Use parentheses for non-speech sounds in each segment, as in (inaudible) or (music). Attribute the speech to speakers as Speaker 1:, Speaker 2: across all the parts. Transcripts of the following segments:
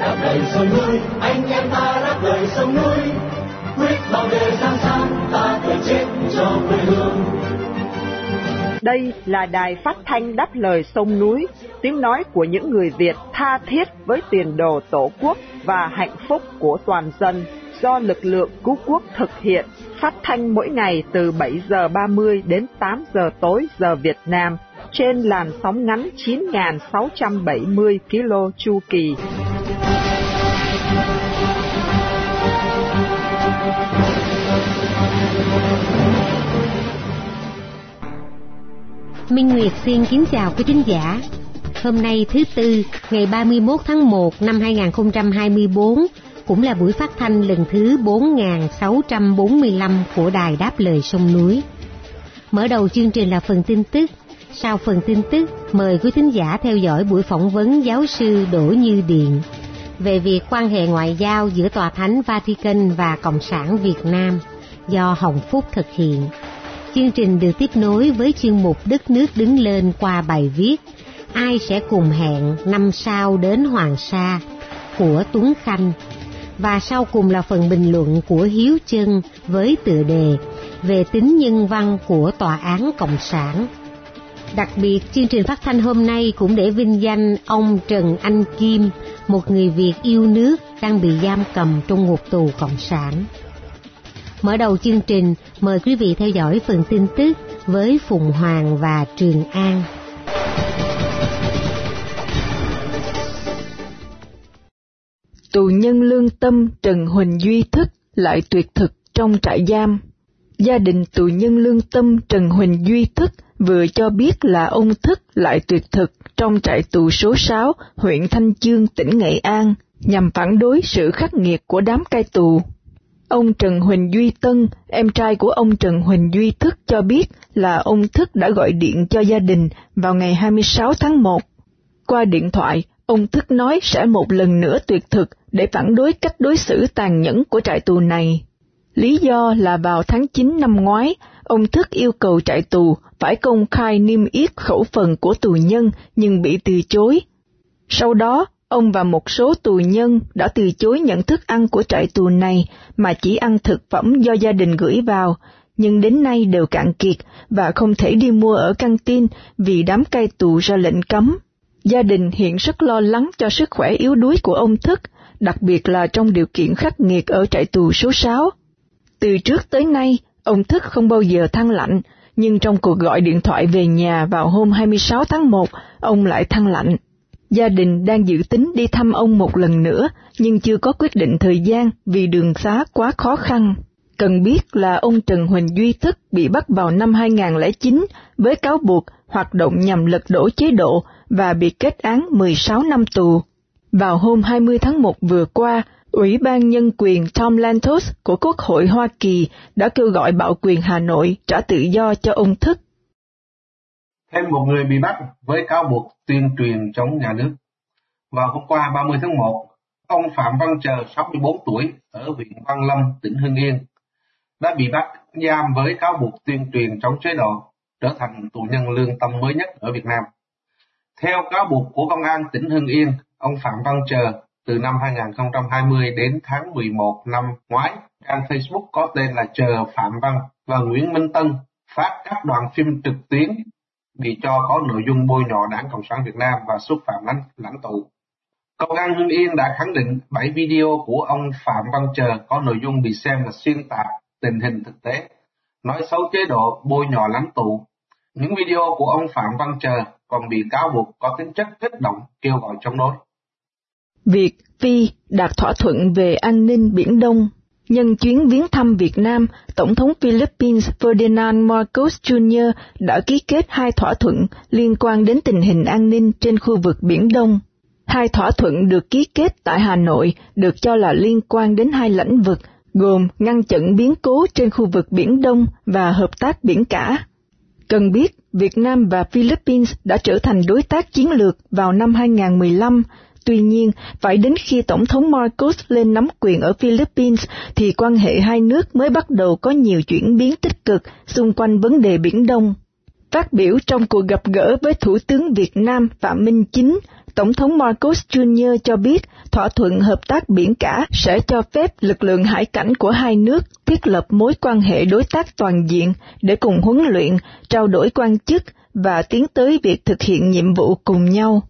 Speaker 1: đáp lời sông núi anh em ta đáp lời sông núi. Quyết bảo vệ giang san ta phải chết cho quê hương.
Speaker 2: Đây là đài phát thanh đáp lời sông núi, tiếng nói của những người Việt tha thiết với tiền đồ tổ quốc và hạnh phúc của toàn dân do lực lượng cứu quốc thực hiện, phát thanh mỗi ngày từ 7 giờ 30 đến 8 giờ tối giờ Việt Nam trên làn sóng ngắn 9.670 km chu kỳ.
Speaker 3: Minh Nguyệt xin kính chào quý khán giả. Hôm nay thứ Tư, ngày 31 tháng 1 năm 2024, cũng là buổi phát thanh lần thứ 4645 của Đài Đáp Lời Sông Núi. Mở đầu chương trình là phần tin tức. Sau phần tin tức, mời quý thính giả theo dõi buổi phỏng vấn giáo sư Đỗ Như Điện về việc quan hệ ngoại giao giữa Tòa Thánh Vatican và Cộng sản Việt Nam do Hồng Phúc thực hiện. Chương trình được tiếp nối với chuyên mục Đất nước đứng lên qua bài viết Ai sẽ cùng hẹn năm sau đến Hoàng Sa của Tuấn Khanh và sau cùng là phần bình luận của Hiếu Chân với tựa đề về tính nhân văn của Tòa án Cộng sản. Đặc biệt, chương trình phát thanh hôm nay cũng để vinh danh ông Trần Anh Kim, một người Việt yêu nước đang bị giam cầm trong ngục tù Cộng sản. Mở đầu chương trình, mời quý vị theo dõi phần tin tức với Phùng Hoàng và Trường An.
Speaker 2: Tù nhân lương tâm Trần Huỳnh Duy Thức lại tuyệt thực trong trại giam. Gia đình tù nhân lương tâm Trần Huỳnh Duy Thức vừa cho biết là ông Thức lại tuyệt thực trong trại tù số 6, huyện Thanh Chương, tỉnh Nghệ An, nhằm phản đối sự khắc nghiệt của đám cai tù. Ông Trần Huỳnh Duy Tân, em trai của ông Trần Huỳnh Duy Thức cho biết là ông Thức đã gọi điện cho gia đình vào ngày 26 tháng 1. Qua điện thoại, ông Thức nói sẽ một lần nữa tuyệt thực để phản đối cách đối xử tàn nhẫn của trại tù này. Lý do là vào tháng 9 năm ngoái, ông Thức yêu cầu trại tù phải công khai niêm yết khẩu phần của tù nhân nhưng bị từ chối. Sau đó, ông và một số tù nhân đã từ chối nhận thức ăn của trại tù này mà chỉ ăn thực phẩm do gia đình gửi vào, nhưng đến nay đều cạn kiệt và không thể đi mua ở căng tin vì đám cai tù ra lệnh cấm. Gia đình hiện rất lo lắng cho sức khỏe yếu đuối của ông Thức, đặc biệt là trong điều kiện khắc nghiệt ở trại tù số 6. Từ trước tới nay, ông Thức không bao giờ thăng lạnh, nhưng trong cuộc gọi điện thoại về nhà vào hôm 26 tháng 1, ông lại thăng lạnh. Gia đình đang dự tính đi thăm ông một lần nữa, nhưng chưa có quyết định thời gian vì đường xá quá khó khăn. Cần biết là ông Trần Huỳnh Duy Thức bị bắt vào năm 2009 với cáo buộc hoạt động nhằm lật đổ chế độ và bị kết án 16 năm tù. Vào hôm 20 tháng 1 vừa qua, Ủy ban Nhân quyền Tom Lantos của Quốc hội Hoa Kỳ đã kêu gọi bạo quyền Hà Nội trả tự do cho ông Thức.
Speaker 4: Thêm một người bị bắt với cáo buộc tuyên truyền chống nhà nước. Vào hôm qua 30 tháng 1, ông Phạm Văn Chờ, 64 tuổi, ở huyện Văn Lâm, tỉnh Hưng Yên, đã bị bắt giam với cáo buộc tuyên truyền chống chế độ, trở thành tù nhân lương tâm mới nhất ở Việt Nam. Theo cáo buộc của Công an tỉnh Hưng Yên, ông Phạm Văn Chờ từ năm 2020 đến tháng 11 năm ngoái, trang Facebook có tên là Chờ Phạm Văn và Nguyễn Minh Tân phát các đoạn phim trực tuyến bị cho có nội dung bôi nhọ Đảng Cộng sản Việt Nam và xúc phạm lãnh, lãnh tụ. Công an Hưng Yên đã khẳng định 7 video của ông Phạm Văn Chờ có nội dung bị xem là xuyên tạc tình hình thực tế, nói xấu chế độ, bôi nhọ lãnh tụ. Những video của ông Phạm Văn Chờ còn bị cáo buộc có tính chất kích động, kêu gọi chống đối.
Speaker 2: Việc Phi đạt thỏa thuận về an ninh Biển Đông Nhân chuyến viếng thăm Việt Nam, Tổng thống Philippines Ferdinand Marcos Jr. đã ký kết hai thỏa thuận liên quan đến tình hình an ninh trên khu vực Biển Đông. Hai thỏa thuận được ký kết tại Hà Nội được cho là liên quan đến hai lĩnh vực, gồm ngăn chặn biến cố trên khu vực Biển Đông và hợp tác biển cả. Cần biết, Việt Nam và Philippines đã trở thành đối tác chiến lược vào năm 2015, Tuy nhiên, phải đến khi Tổng thống Marcos lên nắm quyền ở Philippines thì quan hệ hai nước mới bắt đầu có nhiều chuyển biến tích cực xung quanh vấn đề Biển Đông. Phát biểu trong cuộc gặp gỡ với Thủ tướng Việt Nam Phạm Minh Chính, Tổng thống Marcos Jr. cho biết thỏa thuận hợp tác biển cả sẽ cho phép lực lượng hải cảnh của hai nước thiết lập mối quan hệ đối tác toàn diện để cùng huấn luyện, trao đổi quan chức và tiến tới việc thực hiện nhiệm vụ cùng nhau.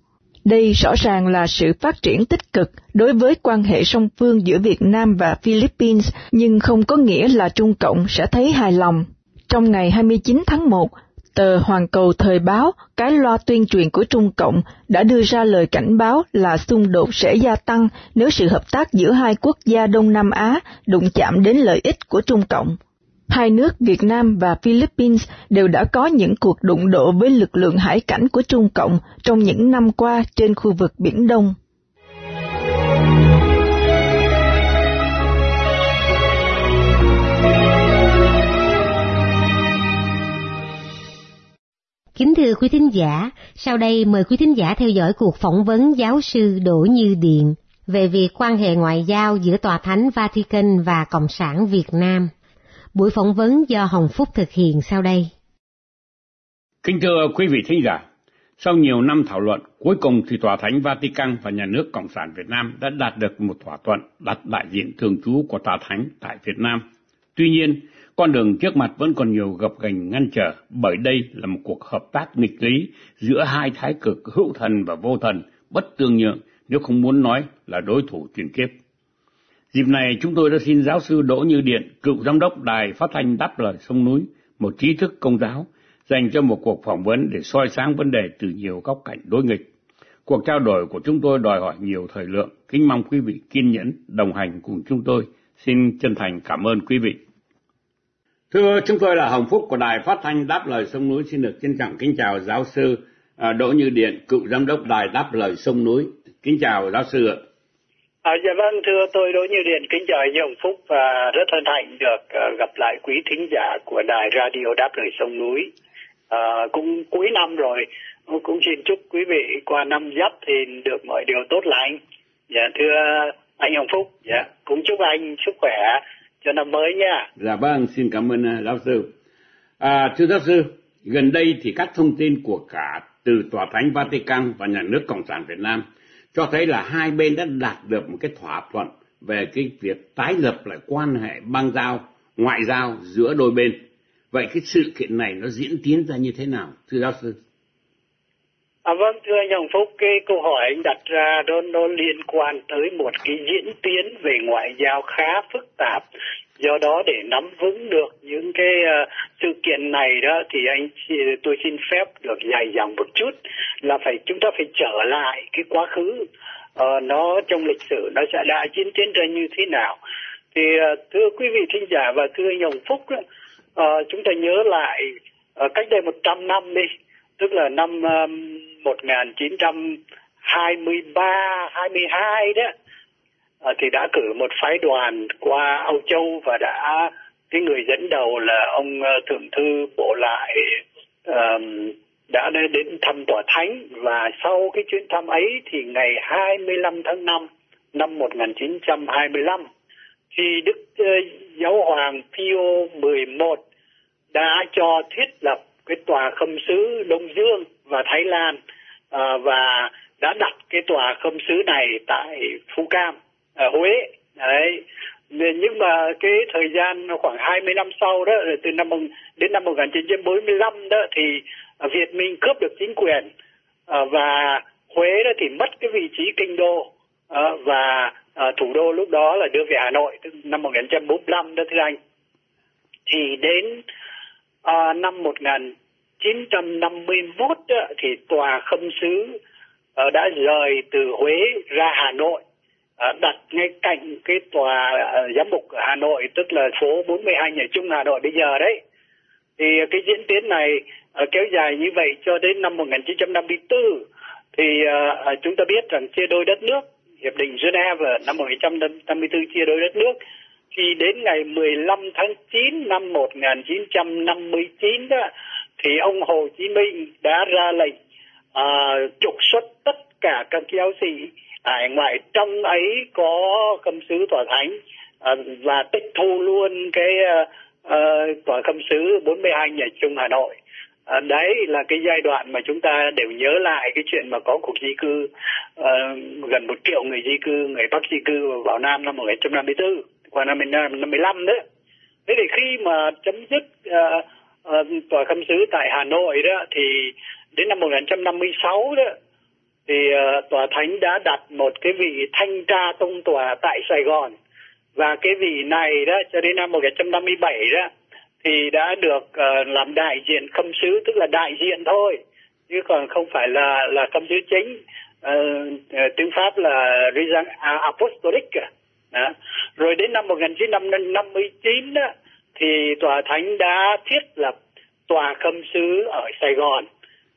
Speaker 2: Đây rõ ràng là sự phát triển tích cực đối với quan hệ song phương giữa Việt Nam và Philippines, nhưng không có nghĩa là Trung Cộng sẽ thấy hài lòng. Trong ngày 29 tháng 1, tờ Hoàn Cầu Thời báo, cái loa tuyên truyền của Trung Cộng đã đưa ra lời cảnh báo là xung đột sẽ gia tăng nếu sự hợp tác giữa hai quốc gia Đông Nam Á đụng chạm đến lợi ích của Trung Cộng. Hai nước Việt Nam và Philippines đều đã có những cuộc đụng độ với lực lượng hải cảnh của Trung Cộng trong những năm qua trên khu vực Biển Đông.
Speaker 3: Kính thưa quý thính giả, sau đây mời quý thính giả theo dõi cuộc phỏng vấn giáo sư Đỗ Như Điện về việc quan hệ ngoại giao giữa Tòa Thánh Vatican và Cộng sản Việt Nam. Buổi phỏng vấn do Hồng Phúc thực hiện sau đây.
Speaker 5: Kính thưa quý vị thính giả, sau nhiều năm thảo luận, cuối cùng thì Tòa Thánh Vatican và Nhà nước Cộng sản Việt Nam đã đạt được một thỏa thuận đặt đại diện thường trú của Tòa Thánh tại Việt Nam. Tuy nhiên, con đường trước mặt vẫn còn nhiều gập ghềnh ngăn trở bởi đây là một cuộc hợp tác nghịch lý giữa hai thái cực hữu thần và vô thần, bất tương nhượng nếu không muốn nói là đối thủ truyền kiếp. Dịp này chúng tôi đã xin giáo sư Đỗ Như Điện, cựu giám đốc đài phát thanh đáp lời sông núi, một trí thức công giáo, dành cho một cuộc phỏng vấn để soi sáng vấn đề từ nhiều góc cạnh đối nghịch. Cuộc trao đổi của chúng tôi đòi hỏi nhiều thời lượng, kính mong quý vị kiên nhẫn đồng hành cùng chúng tôi. Xin chân thành cảm ơn quý vị. Thưa chúng tôi là Hồng Phúc của Đài Phát thanh Đáp Lời Sông Núi xin được trân trọng kính chào giáo sư à, Đỗ Như Điện, cựu giám đốc Đài Đáp Lời Sông Núi. Kính chào giáo sư ạ.
Speaker 6: À, dạ vâng, thưa tôi Đỗ Như Điện kính chào anh Hồng Phúc và rất hân hạnh được uh, gặp lại quý thính giả của đài radio Đáp Lời Sông Núi. À, cũng cuối năm rồi, cũng xin chúc quý vị qua năm giáp thì được mọi điều tốt lành. Dạ thưa anh Hồng Phúc, dạ cũng chúc anh sức khỏe cho năm mới nha.
Speaker 5: Dạ vâng, xin cảm ơn uh, giáo sư. À, thưa giáo sư, gần đây thì các thông tin của cả từ Tòa Thánh Vatican và Nhà nước Cộng sản Việt Nam cho thấy là hai bên đã đạt được một cái thỏa thuận về cái việc tái lập lại quan hệ băng giao, ngoại giao giữa đôi bên. Vậy cái sự kiện này nó diễn tiến ra như thế nào, thưa giáo sư?
Speaker 6: À, vâng, thưa anh Hồng Phúc, cái câu hỏi anh đặt ra đó nó liên quan tới một cái diễn tiến về ngoại giao khá phức tạp. Do đó để nắm vững được những cái uh, sự kiện này đó thì anh tôi xin phép được dài dòng một chút là phải chúng ta phải trở lại cái quá khứ uh, nó trong lịch sử nó sẽ đã chiến tiến ra như thế nào. Thì uh, thưa quý vị thính giả và thưa anh Hồng Phúc, uh, chúng ta nhớ lại uh, cách đây 100 năm đi, tức là năm um, 1923 22 đó à, thì đã cử một phái đoàn qua Âu Châu và đã cái người dẫn đầu là ông ờ, thượng thư bộ lại um, đã đến thăm tòa thánh. Và sau cái chuyến thăm ấy thì ngày 25 tháng 5 năm 1925 thì Đức ờ, Giáo hoàng Pio 11 đã cho thiết lập cái tòa khâm sứ Đông Dương và Thái Lan à, và đã đặt cái tòa khâm sứ này tại Phú Cam ở Huế. Đấy. Nhưng mà cái thời gian khoảng 20 năm sau đó ờ, từ năm đến năm 1945 đó thì Việt Minh cướp được chính quyền ờ, và Huế đó thì mất cái vị trí kinh đô và thủ đô lúc đó là đưa về Hà Nội năm 1945 đó thưa anh. Thì đến năm 1951 đó, thì tòa khâm sứ đã rời từ Huế ra Hà Nội. Ờ, đặt ngay cạnh cái tòa ờ, giám mục ở Hà Nội tức là phố 42 nhà Trung Hà Nội bây giờ đấy. Thì cái diễn tiến này ờ, kéo dài như vậy cho đến năm 1954 thì chúng ta biết rằng chia đôi đất nước hiệp định Geneva năm 1954 chia đôi đất nước thì đến ngày 15 tháng 9 năm 1959 đó thì ông Hồ Chí Minh đã ra lệnh uh, trục xuất tất cả các giáo sĩ À, hải ngoại trong ấy có khâm sứ tòa thánh à, và tịch thu luôn cái à, tòa khâm sứ 42 nhà Trung Hà Nội đấy là cái giai đoạn mà chúng ta đều nhớ lại cái chuyện mà có cuộc di cư uh, gần một triệu người di cư, người Bắc di cư vào Nam năm 1954 qua năm 1955 đấy. Thế thì khi mà chấm dứt uh, uh, tòa khâm sứ tại Hà Nội đó thì đến năm 1956 đó thì uh, tòa thánh đã đặt một cái vị thanh tra tông tòa tại Sài Gòn. Và cái vị này đó cho đến năm 1957 đó thì đã được uh, làm đại diện khâm sứ tức là đại diện thôi. Chứ còn không phải là là khâm sứ chính. Uh, tiếng pháp là regent apostolic à. đó. rồi đến năm 1959 đó, thì tòa thánh đã thiết lập tòa khâm sứ ở Sài Gòn.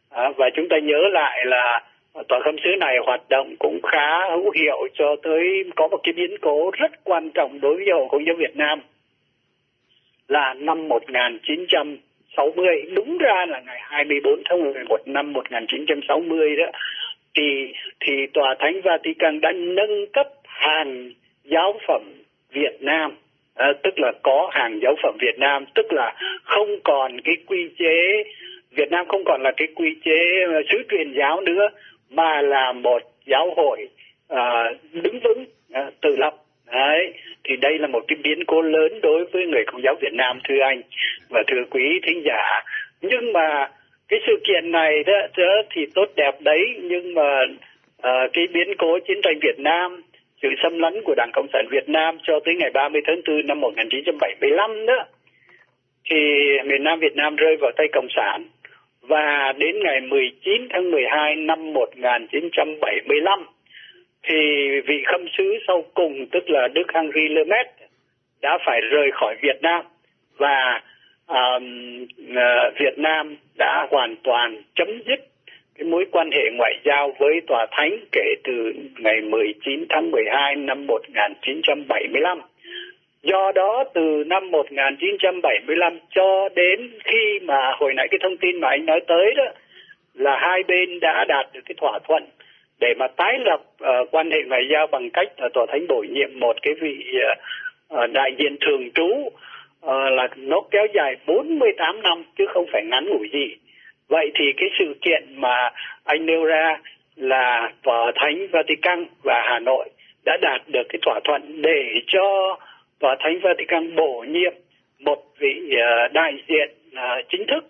Speaker 6: À, và chúng ta nhớ lại là tòa khâm sứ này hoạt động cũng khá hữu hiệu cho tới có một cái biến cố rất quan trọng đối với Hội Công giáo Việt Nam. Là năm 1960 đúng ra là ngày 24 tháng 11 năm 1960 đó thì thì tòa thánh Vatican đã nâng cấp hàng giáo phẩm Việt Nam à, tức là có hàng giáo phẩm Việt Nam tức là không còn cái quy chế Việt Nam không còn là cái quy chế ờ, sứ truyền giáo nữa mà là một giáo hội à, đứng vững à, tự lập Đấy, thì đây là một cái biến cố lớn đối với người công giáo Việt Nam thưa anh và thưa quý thính giả. Nhưng mà cái sự kiện này đó, đó thì tốt đẹp đấy nhưng mà à, cái biến cố chiến tranh Việt Nam sự xâm lấn của Đảng Cộng sản Việt Nam cho tới ngày 30 tháng 4 năm 1975 đó thì miền Nam Việt Nam rơi vào tay Cộng sản và đến ngày 19 tháng 12 năm 1975 thì vị khâm sứ sau cùng tức là Đức Henri Lemet đã phải rời khỏi Việt Nam và uh, Việt Nam đã hoàn toàn chấm dứt cái mối quan hệ ngoại giao với tòa thánh kể từ ngày 19 tháng 12 năm 1975. Do đó từ năm 1975 cho đến khi mà hồi nãy cái thông tin mà anh nói tới đó là hai bên đã đạt được cái thỏa thuận để mà tái lập uh, quan hệ ngoại giao bằng cách uh, tòa thánh bổ nhiệm một cái vị uh, uh, đại diện thường trú uh, là nó kéo dài 48 năm chứ không phải ngắn ngủi gì. Vậy thì cái sự kiện mà anh nêu ra là tòa thánh Vatican và Hà Nội đã đạt được cái thỏa thuận để cho tòa thánh Vatican bổ nhiệm một vị uh, đại diện uh, chính thức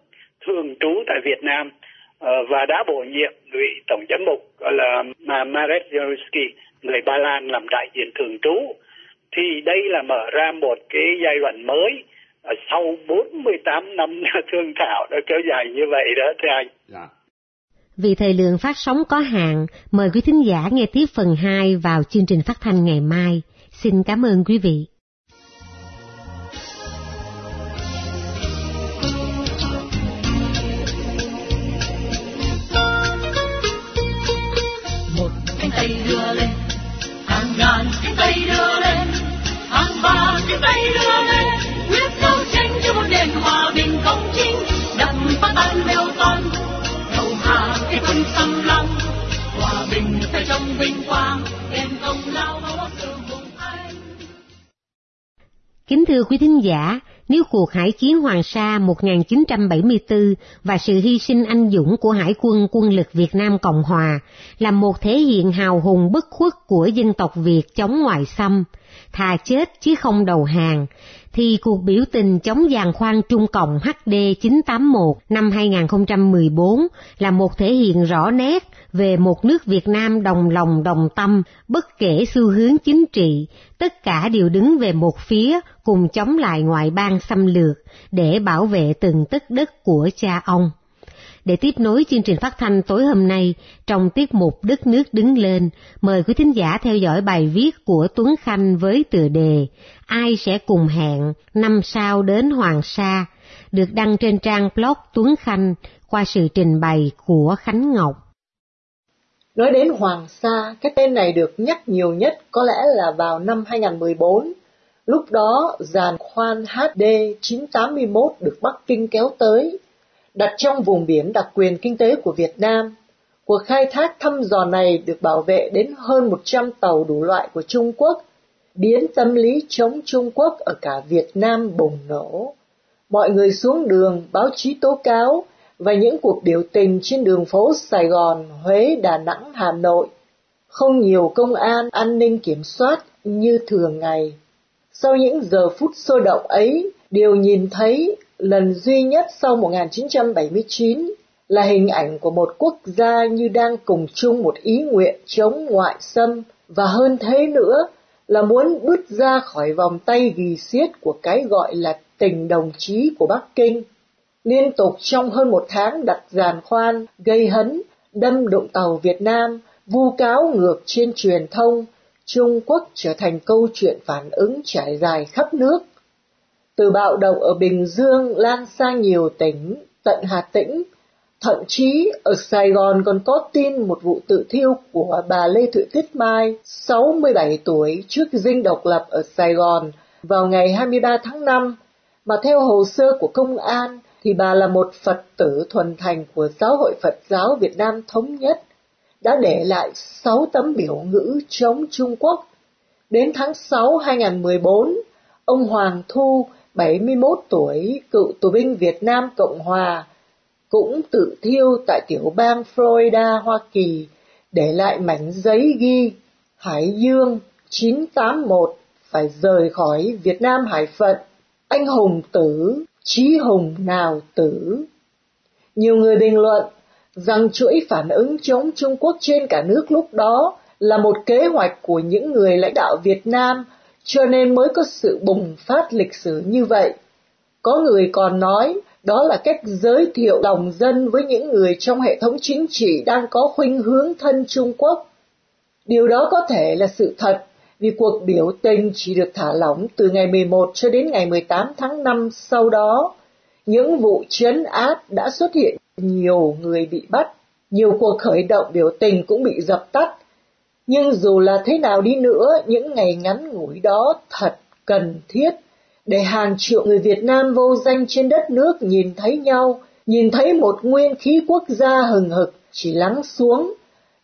Speaker 6: thường trú tại Việt Nam uh, và đã bổ nhiệm vị tổng giám mục gọi là Marek Jaruski người Ba Lan làm đại diện thường trú thì đây là mở ra một cái giai đoạn mới sau 48 năm (laughs) thương thảo đã kéo dài như vậy đó thưa anh. Dạ.
Speaker 3: Vì thời lượng phát sóng có hạn, mời quý thính giả nghe tiếp phần 2 vào chương trình phát thanh ngày mai. Xin cảm ơn quý vị. Kính thưa quý thính giả, nếu cuộc hải chiến Hoàng Sa 1974 và sự hy sinh anh dũng của Hải quân quân lực Việt Nam Cộng Hòa là một thể hiện hào hùng bất khuất của dân tộc Việt chống ngoại xâm, thà chết chứ không đầu hàng, thì cuộc biểu tình chống giàn khoan Trung Cộng HD 981 năm 2014 là một thể hiện rõ nét về một nước Việt Nam đồng lòng đồng tâm, bất kể xu hướng chính trị, tất cả đều đứng về một phía cùng chống lại ngoại bang xâm lược để bảo vệ từng tấc đất của cha ông. Để tiếp nối chương trình phát thanh tối hôm nay, trong tiết mục Đất nước đứng lên, mời quý thính giả theo dõi bài viết của Tuấn Khanh với tựa đề Ai sẽ cùng hẹn năm sau đến Hoàng Sa, được đăng trên trang blog Tuấn Khanh qua sự trình bày của Khánh Ngọc.
Speaker 7: Nói đến Hoàng Sa, cái tên này được nhắc nhiều nhất có lẽ là vào năm 2014. Lúc đó, giàn khoan HD 981 được Bắc Kinh kéo tới, đặt trong vùng biển đặc quyền kinh tế của Việt Nam. Cuộc khai thác thăm dò này được bảo vệ đến hơn 100 tàu đủ loại của Trung Quốc, biến tâm lý chống Trung Quốc ở cả Việt Nam bùng nổ. Mọi người xuống đường, báo chí tố cáo, và những cuộc biểu tình trên đường phố Sài Gòn, Huế, Đà Nẵng, Hà Nội. Không nhiều công an, an ninh kiểm soát như thường ngày. Sau những giờ phút sôi động ấy, điều nhìn thấy lần duy nhất sau 1979 là hình ảnh của một quốc gia như đang cùng chung một ý nguyện chống ngoại xâm và hơn thế nữa là muốn bứt ra khỏi vòng tay ghi xiết của cái gọi là tình đồng chí của Bắc Kinh. Liên tục trong hơn một tháng đặt giàn khoan, gây hấn, đâm đụng tàu Việt Nam, vu cáo ngược trên truyền thông, Trung Quốc trở thành câu chuyện phản ứng trải dài khắp nước. Từ bạo động ở Bình Dương lan sang nhiều tỉnh, tận Hà Tĩnh, thậm chí ở Sài Gòn còn có tin một vụ tự thiêu của bà Lê Thị Tuyết Mai, 67 tuổi, trước dinh độc lập ở Sài Gòn vào ngày 23 tháng 5, mà theo hồ sơ của công an thì bà là một Phật tử thuần thành của Giáo hội Phật giáo Việt Nam Thống Nhất đã để lại 6 tấm biểu ngữ chống Trung Quốc. Đến tháng 6 2014, ông Hoàng Thu, 71 tuổi, cựu tù binh Việt Nam Cộng Hòa, cũng tự thiêu tại tiểu bang Florida, Hoa Kỳ, để lại mảnh giấy ghi Hải Dương 981 phải rời khỏi Việt Nam Hải Phận, anh hùng tử, chí hùng nào tử. Nhiều người bình luận rằng chuỗi phản ứng chống Trung Quốc trên cả nước lúc đó là một kế hoạch của những người lãnh đạo Việt Nam, cho nên mới có sự bùng phát lịch sử như vậy. Có người còn nói đó là cách giới thiệu lòng dân với những người trong hệ thống chính trị đang có khuynh hướng thân Trung Quốc. Điều đó có thể là sự thật vì cuộc biểu tình chỉ được thả lỏng từ ngày 11 cho đến ngày 18 tháng 5 sau đó. Những vụ chấn áp đã xuất hiện nhiều người bị bắt, nhiều cuộc khởi động biểu tình cũng bị dập tắt. Nhưng dù là thế nào đi nữa, những ngày ngắn ngủi đó thật cần thiết để hàng triệu người Việt Nam vô danh trên đất nước nhìn thấy nhau, nhìn thấy một nguyên khí quốc gia hừng hực chỉ lắng xuống,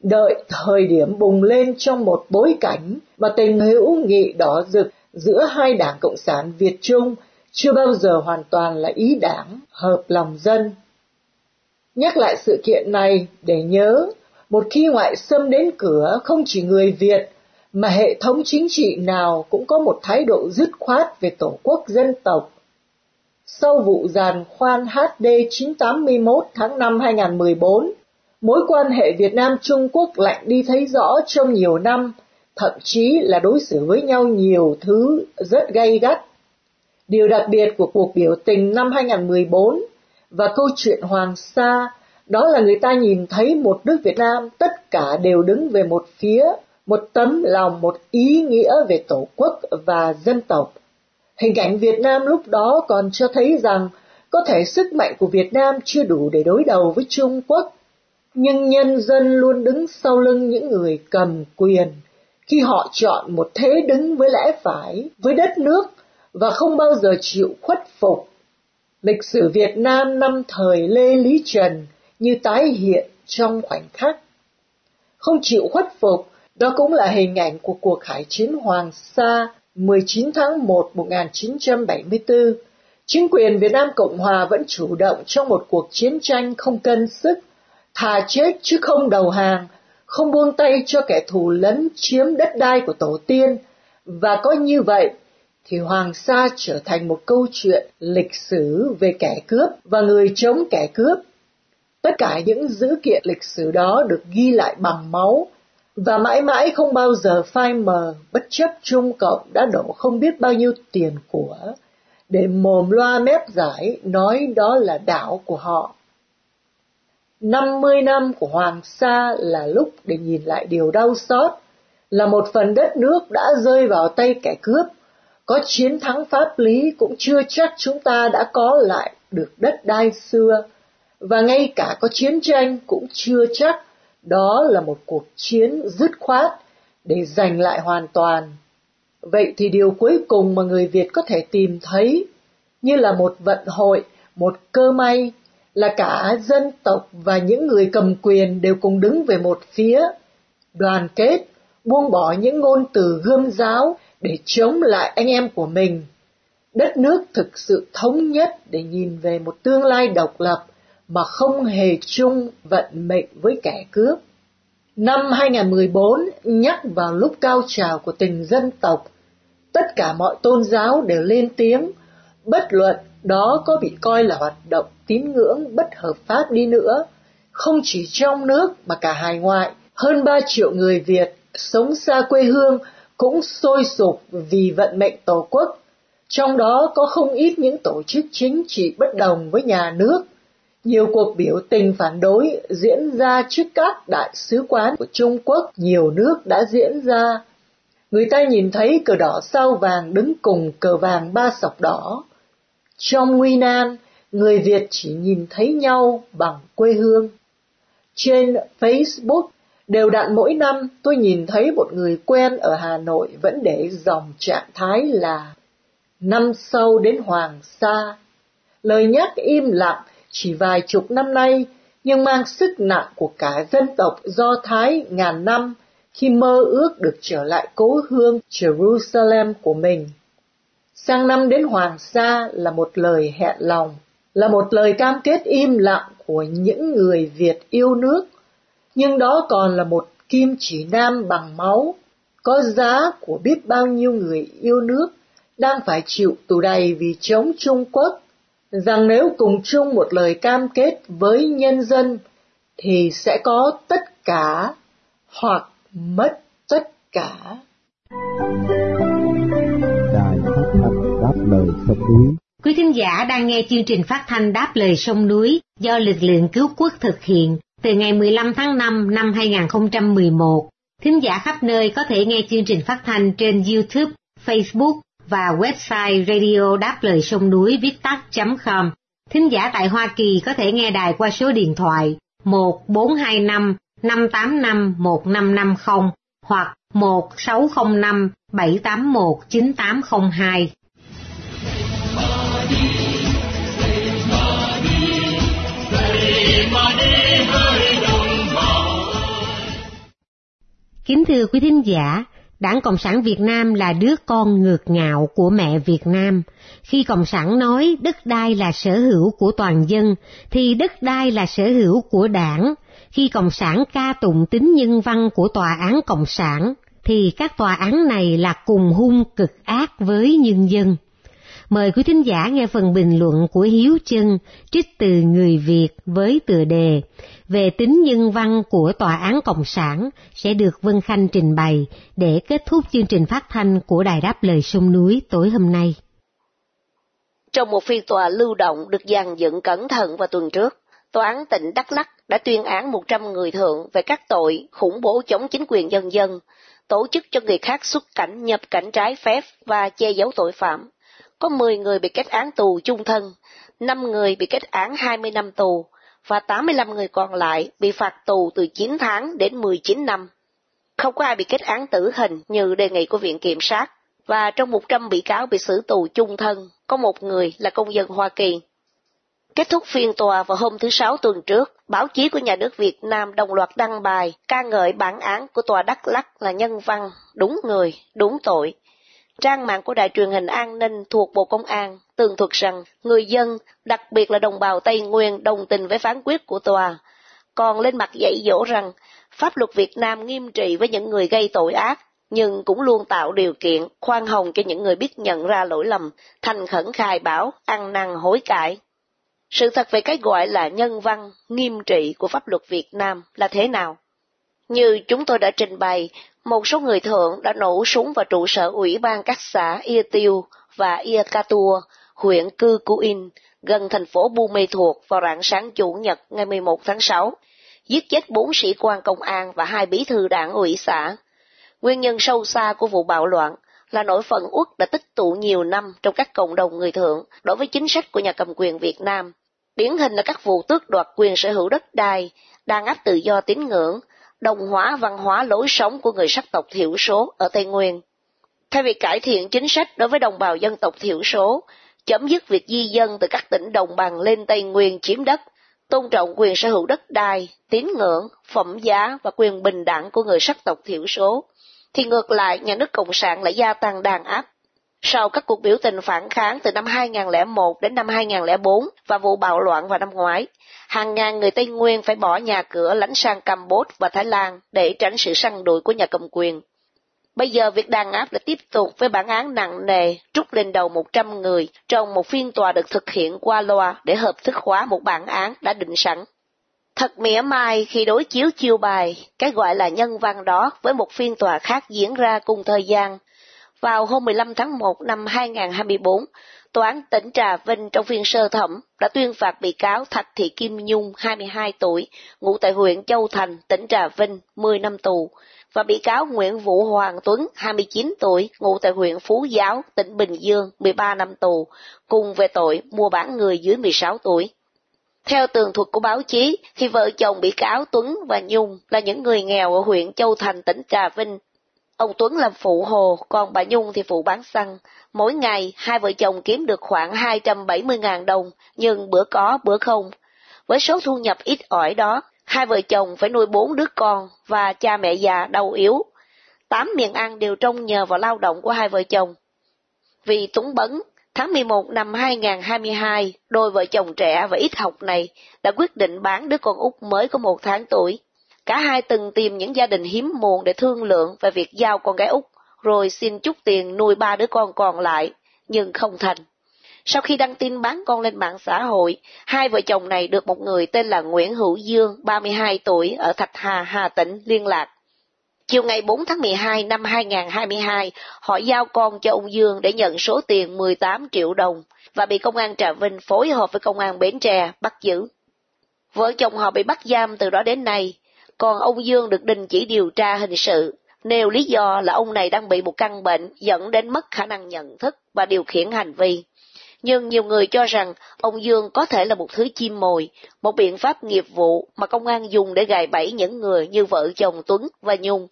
Speaker 7: đợi thời điểm bùng lên trong một bối cảnh mà tình hữu nghị đỏ rực giữa hai đảng Cộng sản Việt Trung chưa bao giờ hoàn toàn là ý đảng hợp lòng dân. Nhắc lại sự kiện này để nhớ, một khi ngoại xâm đến cửa không chỉ người Việt mà hệ thống chính trị nào cũng có một thái độ dứt khoát về tổ quốc dân tộc. Sau vụ giàn khoan HD 981 tháng 5 2014, mối quan hệ Việt Nam-Trung Quốc lạnh đi thấy rõ trong nhiều năm, thậm chí là đối xử với nhau nhiều thứ rất gay gắt. Điều đặc biệt của cuộc biểu tình năm 2014 và câu chuyện Hoàng Sa đó là người ta nhìn thấy một nước Việt Nam tất cả đều đứng về một phía một tấm lòng, một ý nghĩa về tổ quốc và dân tộc. Hình ảnh Việt Nam lúc đó còn cho thấy rằng có thể sức mạnh của Việt Nam chưa đủ để đối đầu với Trung Quốc, nhưng nhân dân luôn đứng sau lưng những người cầm quyền khi họ chọn một thế đứng với lẽ phải, với đất nước và không bao giờ chịu khuất phục. Lịch sử Việt Nam năm thời Lê Lý Trần như tái hiện trong khoảnh khắc. Không chịu khuất phục đó cũng là hình ảnh của cuộc hải chiến Hoàng Sa 19 tháng 1 1974. Chính quyền Việt Nam Cộng Hòa vẫn chủ động trong một cuộc chiến tranh không cân sức, thà chết chứ không đầu hàng, không buông tay cho kẻ thù lấn chiếm đất đai của tổ tiên, và có như vậy thì Hoàng Sa trở thành một câu chuyện lịch sử về kẻ cướp và người chống kẻ cướp. Tất cả những dữ kiện lịch sử đó được ghi lại bằng máu, và mãi mãi không bao giờ phai mờ bất chấp Trung Cộng đã đổ không biết bao nhiêu tiền của để mồm loa mép giải nói đó là đảo của họ. 50 năm của Hoàng Sa là lúc để nhìn lại điều đau xót, là một phần đất nước đã rơi vào tay kẻ cướp, có chiến thắng pháp lý cũng chưa chắc chúng ta đã có lại được đất đai xưa, và ngay cả có chiến tranh cũng chưa chắc đó là một cuộc chiến dứt khoát để giành lại hoàn toàn. Vậy thì điều cuối cùng mà người Việt có thể tìm thấy như là một vận hội, một cơ may là cả dân tộc và những người cầm quyền đều cùng đứng về một phía, đoàn kết, buông bỏ những ngôn từ gươm giáo để chống lại anh em của mình. Đất nước thực sự thống nhất để nhìn về một tương lai độc lập, mà không hề chung vận mệnh với kẻ cướp. Năm 2014 nhắc vào lúc cao trào của tình dân tộc, tất cả mọi tôn giáo đều lên tiếng, bất luận đó có bị coi là hoạt động tín ngưỡng bất hợp pháp đi nữa, không chỉ trong nước mà cả hải ngoại, hơn 3 triệu người Việt sống xa quê hương cũng sôi sục vì vận mệnh tổ quốc. Trong đó có không ít những tổ chức chính trị bất đồng với nhà nước. Nhiều cuộc biểu tình phản đối diễn ra trước các đại sứ quán của Trung Quốc, nhiều nước đã diễn ra. Người ta nhìn thấy cờ đỏ sao vàng đứng cùng cờ vàng ba sọc đỏ. Trong nguy nan, người Việt chỉ nhìn thấy nhau bằng quê hương. Trên Facebook, đều đặn mỗi năm tôi nhìn thấy một người quen ở Hà Nội vẫn để dòng trạng thái là năm sau đến Hoàng Sa. Lời nhắc im lặng chỉ vài chục năm nay nhưng mang sức nặng của cả dân tộc Do Thái ngàn năm khi mơ ước được trở lại cố hương Jerusalem của mình. Sang năm đến Hoàng Sa là một lời hẹn lòng, là một lời cam kết im lặng của những người Việt yêu nước, nhưng đó còn là một kim chỉ nam bằng máu, có giá của biết bao nhiêu người yêu nước đang phải chịu tù đầy vì chống Trung Quốc, rằng nếu cùng chung một lời cam kết với nhân dân thì sẽ có tất cả hoặc mất tất cả.
Speaker 8: Đài phát thanh đáp lời sông núi
Speaker 3: Quý thính giả đang nghe chương trình phát thanh Đáp lời sông núi do lực lượng cứu quốc thực hiện từ ngày 15 tháng 5 năm 2011. Thính giả khắp nơi có thể nghe chương trình phát thanh trên YouTube, Facebook và website radio đáp lời sông núi viết tắt.com. Thính giả tại Hoa Kỳ có thể nghe đài qua số điện thoại 1425 585 1550 hoặc 1605 781 9802. Kính thưa quý thính giả, Đảng Cộng sản Việt Nam là đứa con ngược ngạo của mẹ Việt Nam. Khi Cộng sản nói đất đai là sở hữu của toàn dân, thì đất đai là sở hữu của đảng. Khi Cộng sản ca tụng tính nhân văn của Tòa án Cộng sản, thì các tòa án này là cùng hung cực ác với nhân dân. Mời quý thính giả nghe phần bình luận của Hiếu Chân trích từ Người Việt với tựa đề về tính nhân văn của Tòa án Cộng sản sẽ được Vân Khanh trình bày để kết thúc chương trình phát thanh của Đài Đáp Lời Sông Núi tối hôm nay.
Speaker 9: Trong một phiên tòa lưu động được dàn dựng cẩn thận vào tuần trước, Tòa án tỉnh Đắk Lắk đã tuyên án 100 người thượng về các tội khủng bố chống chính quyền nhân dân, tổ chức cho người khác xuất cảnh nhập cảnh trái phép và che giấu tội phạm có 10 người bị kết án tù chung thân, 5 người bị kết án 20 năm tù, và 85 người còn lại bị phạt tù từ 9 tháng đến 19 năm. Không có ai bị kết án tử hình như đề nghị của Viện Kiểm sát, và trong 100 bị cáo bị xử tù chung thân, có một người là công dân Hoa Kỳ. Kết thúc phiên tòa vào hôm thứ Sáu tuần trước, báo chí của nhà nước Việt Nam đồng loạt đăng bài ca ngợi bản án của tòa Đắk Lắc là nhân văn, đúng người, đúng tội, Trang mạng của đài truyền hình an ninh thuộc Bộ Công an tường thuật rằng người dân, đặc biệt là đồng bào Tây Nguyên đồng tình với phán quyết của tòa, còn lên mặt dạy dỗ rằng pháp luật Việt Nam nghiêm trị với những người gây tội ác, nhưng cũng luôn tạo điều kiện khoan hồng cho những người biết nhận ra lỗi lầm, thành khẩn khai báo, ăn năn hối cải. Sự thật về cái gọi là nhân văn, nghiêm trị của pháp luật Việt Nam là thế nào? Như chúng tôi đã trình bày, một số người thượng đã nổ súng vào trụ sở ủy ban các xã Ia Tiêu và Ia Katua, huyện Cư Cú In, gần thành phố Bu Mê Thuột vào rạng sáng Chủ nhật ngày 11 tháng 6, giết chết bốn sĩ quan công an và hai bí thư đảng ủy xã. Nguyên nhân sâu xa của vụ bạo loạn là nỗi phận uất đã tích tụ nhiều năm trong các cộng đồng người thượng đối với chính sách của nhà cầm quyền Việt Nam. Điển hình là các vụ tước đoạt quyền sở hữu đất đai, đàn áp tự do tín ngưỡng, đồng hóa văn hóa lối sống của người sắc tộc thiểu số ở Tây Nguyên. Thay vì cải thiện chính sách đối với đồng bào dân tộc thiểu số, chấm dứt việc di dân từ các tỉnh đồng bằng lên Tây Nguyên chiếm đất, tôn trọng quyền sở hữu đất đai, tín ngưỡng, phẩm giá và quyền bình đẳng của người sắc tộc thiểu số, thì ngược lại nhà nước Cộng sản lại gia tăng đàn áp. Sau các cuộc biểu tình phản kháng từ năm 2001 đến năm 2004 và vụ bạo loạn vào năm ngoái, hàng ngàn người Tây Nguyên phải bỏ nhà cửa lánh sang Campuchia và Thái Lan để tránh sự săn đuổi của nhà cầm quyền. Bây giờ việc đàn áp đã tiếp tục với bản án nặng nề trút lên đầu 100 người trong một phiên tòa được thực hiện qua loa để hợp thức hóa một bản án đã định sẵn. Thật mỉa mai khi đối chiếu chiêu bài, cái gọi là nhân văn đó với một phiên tòa khác diễn ra cùng thời gian. Vào hôm 15 tháng 1 năm 2024, Tòa án tỉnh Trà Vinh trong phiên sơ thẩm đã tuyên phạt bị cáo Thạch Thị Kim Nhung, 22 tuổi, ngụ tại huyện Châu Thành, tỉnh Trà Vinh, 10 năm tù, và bị cáo Nguyễn Vũ Hoàng Tuấn, 29 tuổi, ngụ tại huyện Phú Giáo, tỉnh Bình Dương, 13 năm tù, cùng về tội mua bán người dưới 16 tuổi. Theo tường thuật của báo chí, khi vợ chồng bị cáo Tuấn và Nhung là những người nghèo ở huyện Châu Thành, tỉnh Trà Vinh, ông Tuấn làm phụ hồ, còn bà Nhung thì phụ bán xăng. Mỗi ngày, hai vợ chồng kiếm được khoảng 270.000 đồng, nhưng bữa có, bữa không. Với số thu nhập ít ỏi đó, hai vợ chồng phải nuôi bốn đứa con và cha mẹ già đau yếu. Tám miệng ăn đều trông nhờ vào lao động của hai vợ chồng. Vì túng bấn, tháng 11 năm 2022, đôi vợ chồng trẻ và ít học này đã quyết định bán đứa con út mới có một tháng tuổi. Cả hai từng tìm những gia đình hiếm muộn để thương lượng về việc giao con gái út, rồi xin chút tiền nuôi ba đứa con còn lại, nhưng không thành. Sau khi đăng tin bán con lên mạng xã hội, hai vợ chồng này được một người tên là Nguyễn Hữu Dương, 32 tuổi, ở Thạch Hà, Hà Tĩnh liên lạc. Chiều ngày 4 tháng 12 năm 2022, họ giao con cho ông Dương để nhận số tiền 18 triệu đồng và bị công an Trà Vinh phối hợp với công an Bến Tre bắt giữ. Vợ chồng họ bị bắt giam từ đó đến nay, còn ông Dương được đình chỉ điều tra hình sự, nêu lý do là ông này đang bị một căn bệnh dẫn đến mất khả năng nhận thức và điều khiển hành vi nhưng nhiều người cho rằng ông Dương có thể là một thứ chim mồi, một biện pháp nghiệp vụ mà công an dùng để gài bẫy những người như vợ chồng Tuấn và Nhung.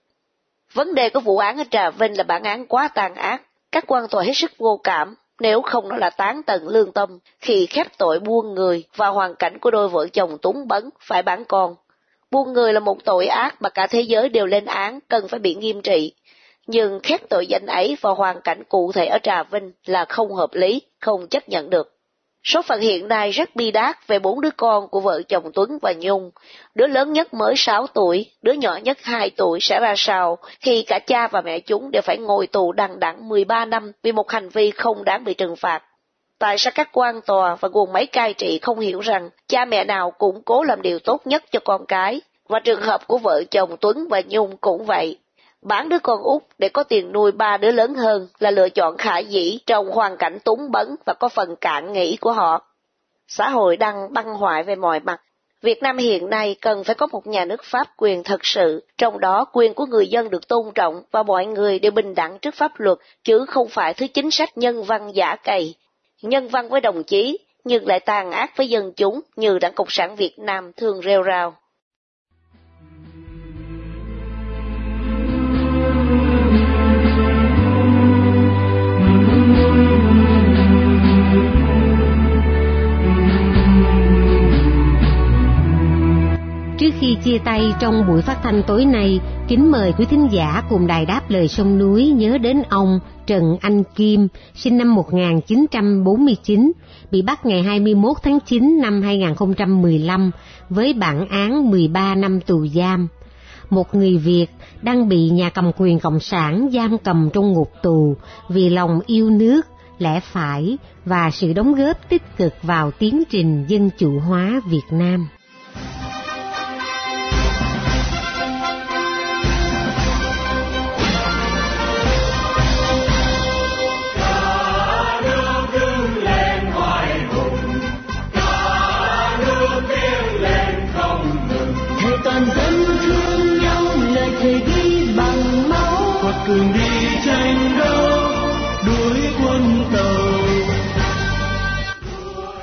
Speaker 9: Vấn đề của vụ án ở Trà Vinh là bản án quá tàn ác, các quan tòa hết sức vô cảm, nếu không nó là tán tận lương tâm, khi khép tội buôn người và hoàn cảnh của đôi vợ chồng Tuấn Bấn phải bán con. Buôn người là một tội ác mà cả thế giới đều lên án, cần phải bị nghiêm trị nhưng khét tội danh ấy vào hoàn cảnh cụ thể ở Trà Vinh là không hợp lý, không chấp nhận được. Số phận hiện nay rất bi đát về bốn đứa con của vợ chồng Tuấn và Nhung. Đứa lớn nhất mới 6 tuổi, đứa nhỏ nhất 2 tuổi sẽ ra sao khi cả cha và mẹ chúng đều phải ngồi tù đằng đẵng 13 năm vì một hành vi không đáng bị trừng phạt. Tại sao các quan tòa và quần máy cai trị không hiểu rằng cha mẹ nào cũng cố làm điều tốt nhất cho con cái, và trường hợp của vợ chồng Tuấn và Nhung cũng vậy. Bán đứa con út để có tiền nuôi ba đứa lớn hơn là lựa chọn khả dĩ trong hoàn cảnh túng bấn và có phần cạn nghĩ của họ. Xã hội đang băng hoại về mọi mặt. Việt Nam hiện nay cần phải có một nhà nước pháp quyền thật sự, trong đó quyền của người dân được tôn trọng và mọi người đều bình đẳng trước pháp luật, chứ không phải thứ chính sách nhân văn giả cày. Nhân văn với đồng chí, nhưng lại tàn ác với dân chúng như Đảng Cộng sản Việt Nam thường rêu rao.
Speaker 3: Chia tay trong buổi phát thanh tối nay, kính mời quý thính giả cùng đài đáp lời sông núi nhớ đến ông Trần Anh Kim, sinh năm 1949, bị bắt ngày 21 tháng 9 năm 2015 với bản án 13 năm tù giam. Một người Việt đang bị nhà cầm quyền Cộng sản giam cầm trong ngục tù vì lòng yêu nước, lẽ phải và sự đóng góp tích cực vào tiến trình dân chủ hóa Việt Nam.
Speaker 1: Cường đi tranh đấu đuổi quân tàu.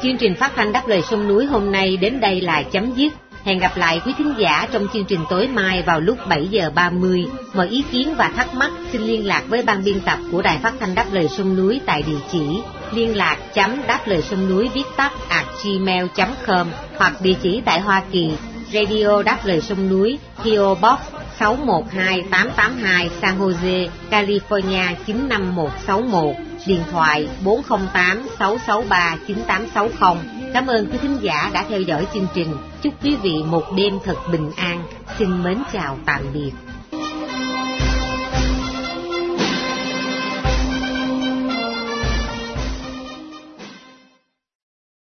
Speaker 3: Chương trình phát thanh đáp lời sông núi hôm nay đến đây là chấm dứt. Hẹn gặp lại quý thính giả trong chương trình tối mai vào lúc 7 giờ 30. Mọi ý kiến và thắc mắc xin liên lạc với ban biên tập của Đài Phát thanh Đáp lời sông núi tại địa chỉ liên lạc chấm đáp lời sông núi viết tắt at gmail.com hoặc địa chỉ tại Hoa Kỳ Radio Đáp lời sông núi PO Box 612882 San Jose, California 95161 điện thoại 408 663 9860. Cảm ơn quý thính giả đã theo dõi chương trình. Chúc quý vị một đêm thật bình an. Xin mến chào tạm biệt.